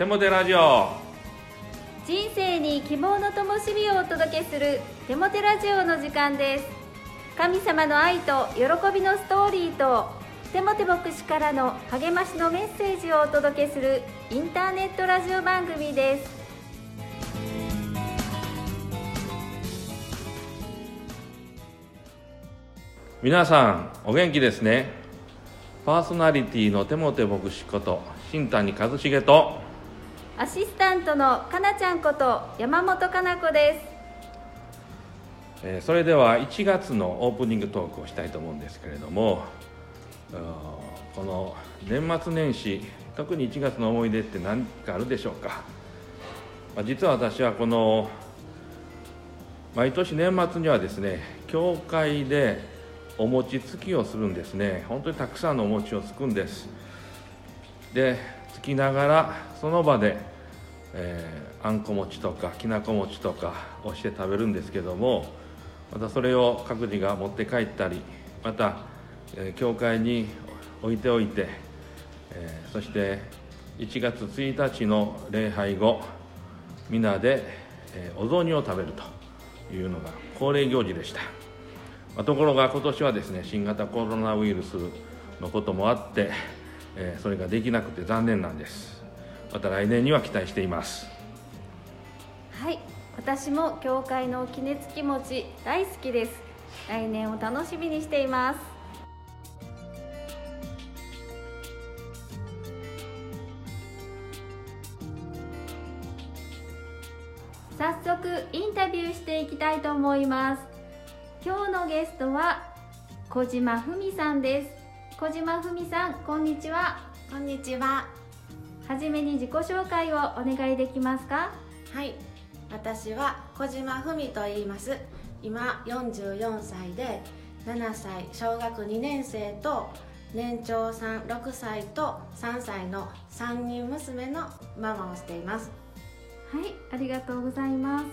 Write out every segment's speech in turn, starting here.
テモテラジオ。人生に希望の灯火をお届けするテモテラジオの時間です。神様の愛と喜びのストーリーとテモテ牧師からの励ましのメッセージをお届けするインターネットラジオ番組です。皆さんお元気ですね。パーソナリティのテモテ牧師こと新谷一茂とアシスタントのかなちゃんこと山本かな子です。えーそれでは1月のオープニングトークをしたいと思うんですけれどもこの年末年始特に1月の思い出って何かあるでしょうか、まあ実は私はこの毎年年末にはですね教会でお餅つきをするんですね。本当にたくさんのお餅をつくんです。でつきながらその場で、えーあんこ餅とかきなこ餅とかをして食べるんですけどもまたそれを各自が持って帰ったりまた、えー教会に置いておいて、えーそして1月1日の礼拝後皆で、えーお雑煮を食べるというのが恒例行事でした、まあところが今年はですね新型コロナウイルスのこともあって、えーそれができなくて残念なんです。また来年には期待しています。はい。私も教会のきねつき餅大好きです。来年を楽しみにしています。早速インタビューしていきたいと思います。今日のゲストは小島文さんです。小島文さんこんにちは。こんにちは。はじめに自己紹介をお願いできますか？はい。私は小島文と言います。今44歳で7歳小学2年生と年長さん6歳と3歳の3人娘のママをしています。はい、ありがとうございます。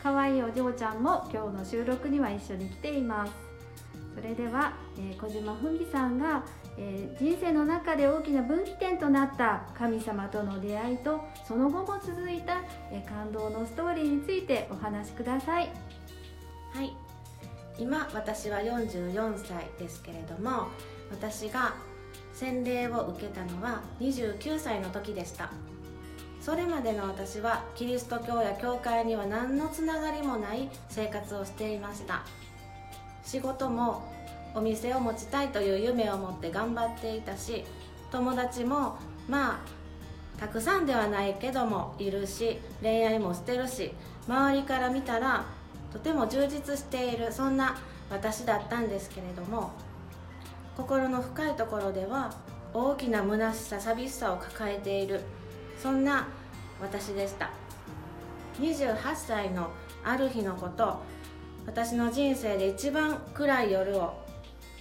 可愛いお嬢ちゃんも今日の収録には一緒に来ています。それでは、えー小島文さんが、えー人生の中で大きな分岐点となった神様との出会いとその後も続いた、えー感動のストーリーについてお話しください。はい。今私は44歳ですけれども、私が洗礼を受けたのは29歳の時でした。それまでの私はキリスト教や教会には何のつながりもない生活をしていました仕事もお店を持ちたいという夢を持って頑張っていたし友達もまあたくさんではないけどもいるし恋愛もしてるし周りから見たらとても充実しているそんな私だったんですけれども心の深いところでは大きな虚しさ寂しさを抱えているそんな私でした。28歳のある日のこと私の人生で一番暗い夜を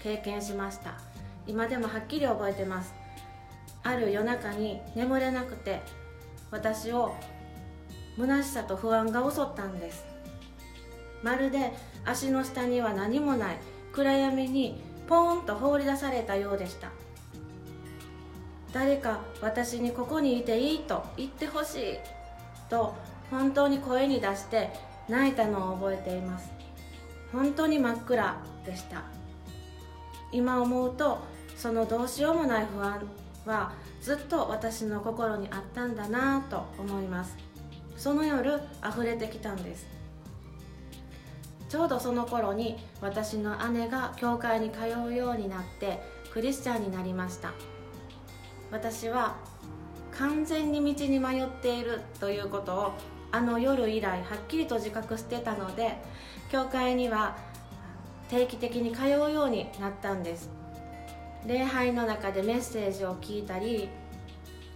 経験しました。今でもはっきり覚えてます。ある夜中に眠れなくて私を虚しさと不安が襲ったんです。まるで足の下には何もない。暗闇にポーンと放り出されたようでした。誰か私にここにいていいと言ってほしい。と本当に声に出して泣いたのを覚えています。本当に真っ暗でした。今思うとそのどうしようもない不安はずっと私の心にあったんだなぁと思います。その夜溢れてきたんです。ちょうどその頃に私の姉が教会に通うようになってクリスチャンになりました。私は完全に道に迷っているということをあの夜以来はっきりと自覚してたので教会には定期的に通うようになったんです。礼拝の中でメッセージを聞いたり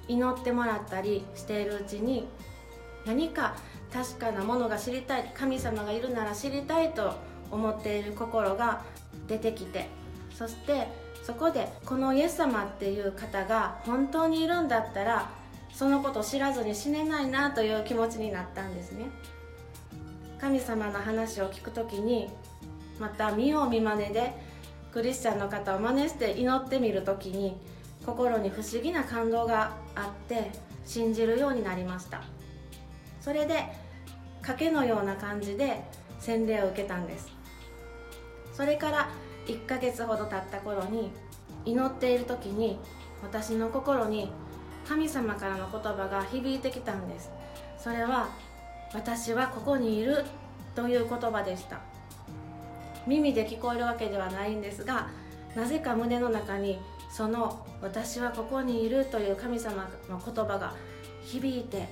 祈ってもらったりしているうちに何か確かなものが知りたい神様がいるなら知りたいと思っている心が出てきてそしてそこでこのイエス様っていう方が本当にいるんだったらそのことを知らずに死ねないなという気持ちになったんですね。神様の話を聞くときにまた見よう見まねでクリスチャンの方を真似して祈ってみるときに心に不思議な感動があって信じるようになりました。それで賭けのような感じで洗礼を受けたんです。それから1ヶ月ほど経った頃に祈っている時に私の心に神様からの言葉が響いてきたんです。それは「私はここにいる」という言葉でした。耳で聞こえるわけではないんですがなぜか胸の中にその「私はここにいる」という神様の言葉が響いて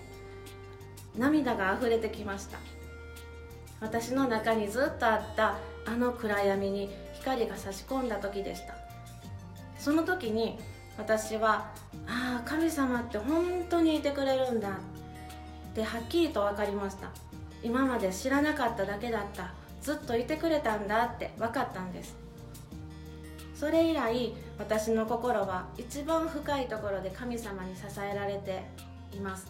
涙が溢れてきました。私の中にずっとあったあの暗闇に光が差し込んだ時でした。その時に私はああ神様って本当にいてくれるんだ。ってはっきりと分かりました。今まで知らなかっただけだった。ずっといてくれたんだって分かったんです。それ以来私の心は一番深いところで神様に支えられています。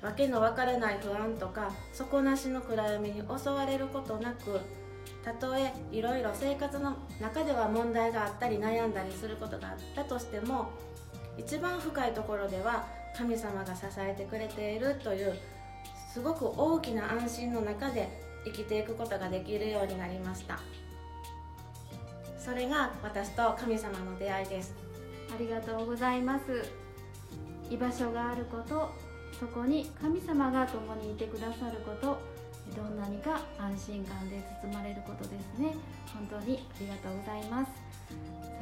わけのわからない不安とか底なしの暗闇に襲われることなくたとえいろいろ生活の中では問題があったり悩んだりすることがあったとしても一番深いところでは神様が支えてくれているというすごく大きな安心の中で生きていくことができるようになりました。それが私と神様の出会いです。ありがとうございます。居場所があることそこに神様が共にいてくださることどんなにか安心感で包まれることですね。本当にありがとうございます。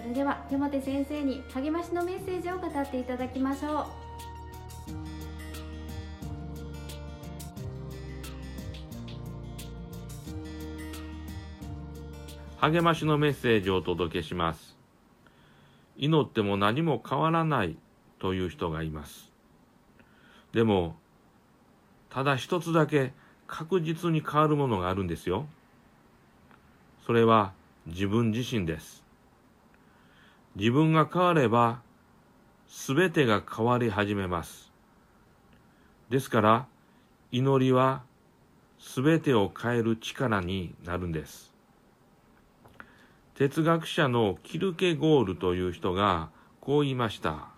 それでは山手先生に励ましのメッセージを語っていただきましょう。励ましのメッセージをお届けします祈っても何も変わらないという人がいますでもただ一つだけ確実に変わるものがあるんですよ。それは自分自身です。自分が変われば、すべてが変わり始めます。ですから、祈りはすべてを変える力になるんです。哲学者のキルケゴールという人がこう言いました。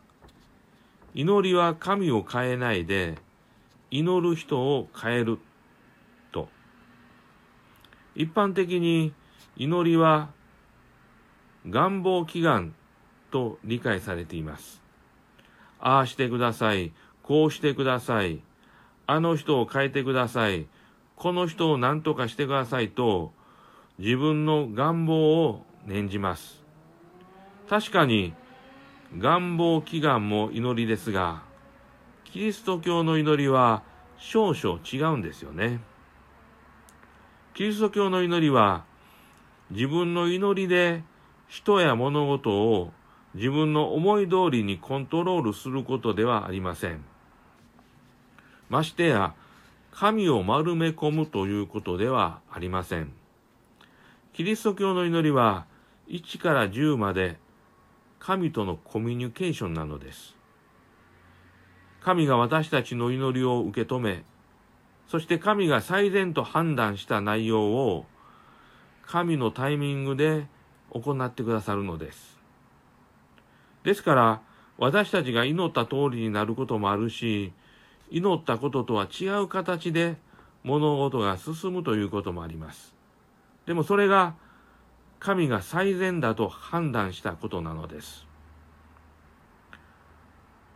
祈りは神を変えないで、祈る人を変える。と一般的に祈りは願望祈願と理解されています。ああしてください。こうしてください。あの人を変えてください。この人を何とかしてくださいと自分の願望を念じます。確かに願望祈願も祈りですが、キリスト教の祈りは少々違うんですよね。キリスト教の祈りは、自分の祈りで人や物事を自分の思い通りにコントロールすることではありません。ましてや、神を丸め込むということではありません。キリスト教の祈りは、1から10まで神とのコミュニケーションなのです。神が私たちの祈りを受け止め、そして神が最善と判断した内容を神のタイミングで行ってくださるのです。ですから私たちが祈った通りになることもあるし、祈ったこととは違う形で物事が進むということもあります。でもそれが神が最善だと判断したことなのです。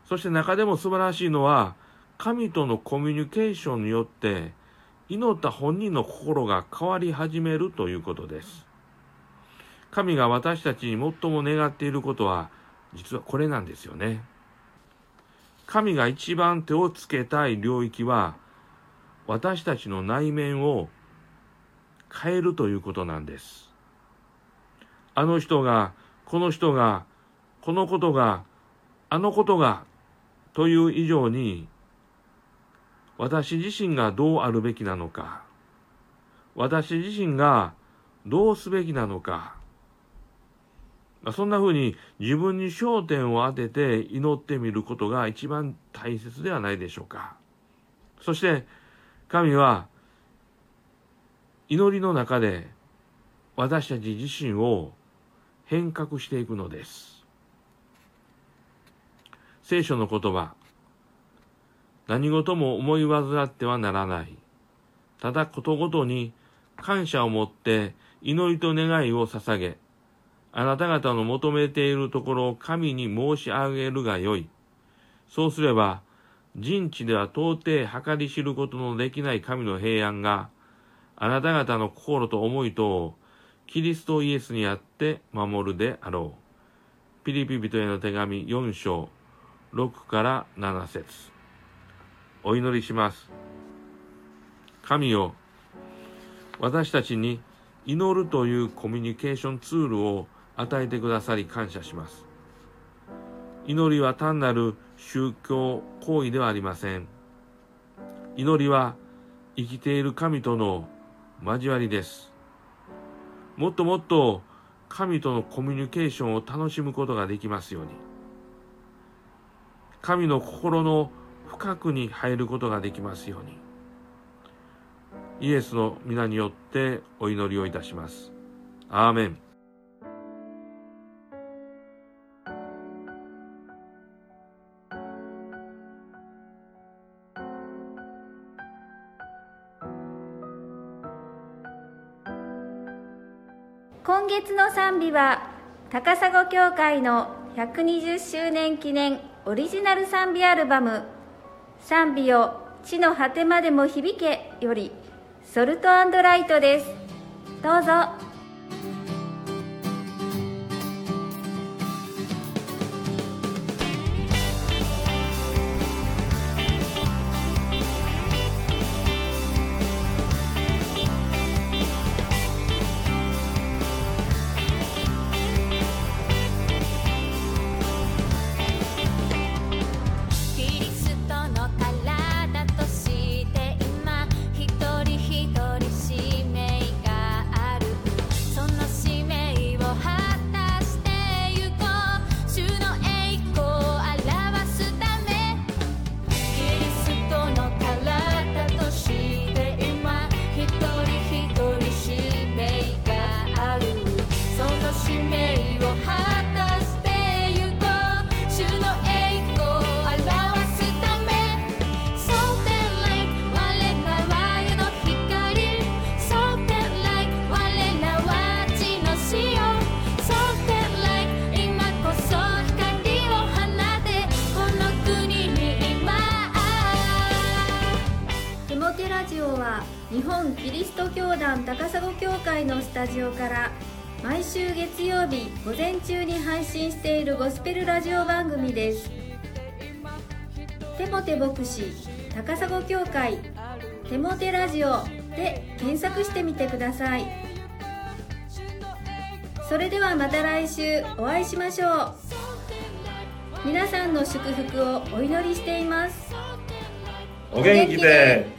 そして中でも素晴らしいのは、神とのコミュニケーションによって祈った本人の心が変わり始めるということです。神が私たちに最も願っていることは実はこれなんですよね。神が一番手をつけたい領域は私たちの内面を変えるということなんです。あの人が、この人が、このことが、あのことが、という以上に、私自身がどうあるべきなのか、私自身がどうすべきなのか、そんな風に自分に焦点を当てて祈ってみることが一番大切ではないでしょうか。そして神は祈りの中で私たち自身を変革していくのです。聖書の言葉、何事も思い煩ってはならない。ただことごとに感謝を持って祈りと願いを捧げ、あなた方の求めているところを神に申し上げるがよい。そうすれば、人知では到底計り知ることのできない神の平安が、あなた方の心と思いとをキリストイエスにあって守るであろう。ピリピ人への手紙4章6から7節お祈りします。神よ、私たちに祈るというコミュニケーションツールを与えてくださり感謝します。祈りは単なる宗教行為ではありません。祈りは生きている神との交わりです。もっともっと神とのコミュニケーションを楽しむことができますように。神の心の深くに入ることができますように。イエスの皆によってお祈りをいたします。アーメン。月の賛美は高砂教会の120周年記念オリジナル賛美アルバム「賛美を地の果てまでも響け」より「ソルトライト」です。どうぞ。会のスタジオから毎週月曜日午前中に配信しているゴスペルラジオ番組です。テモテ牧師高砂教会テモテラジオで検索してみてください。それではまた来週お会いしましょう。皆さんの祝福をお祈りしています。お元気で。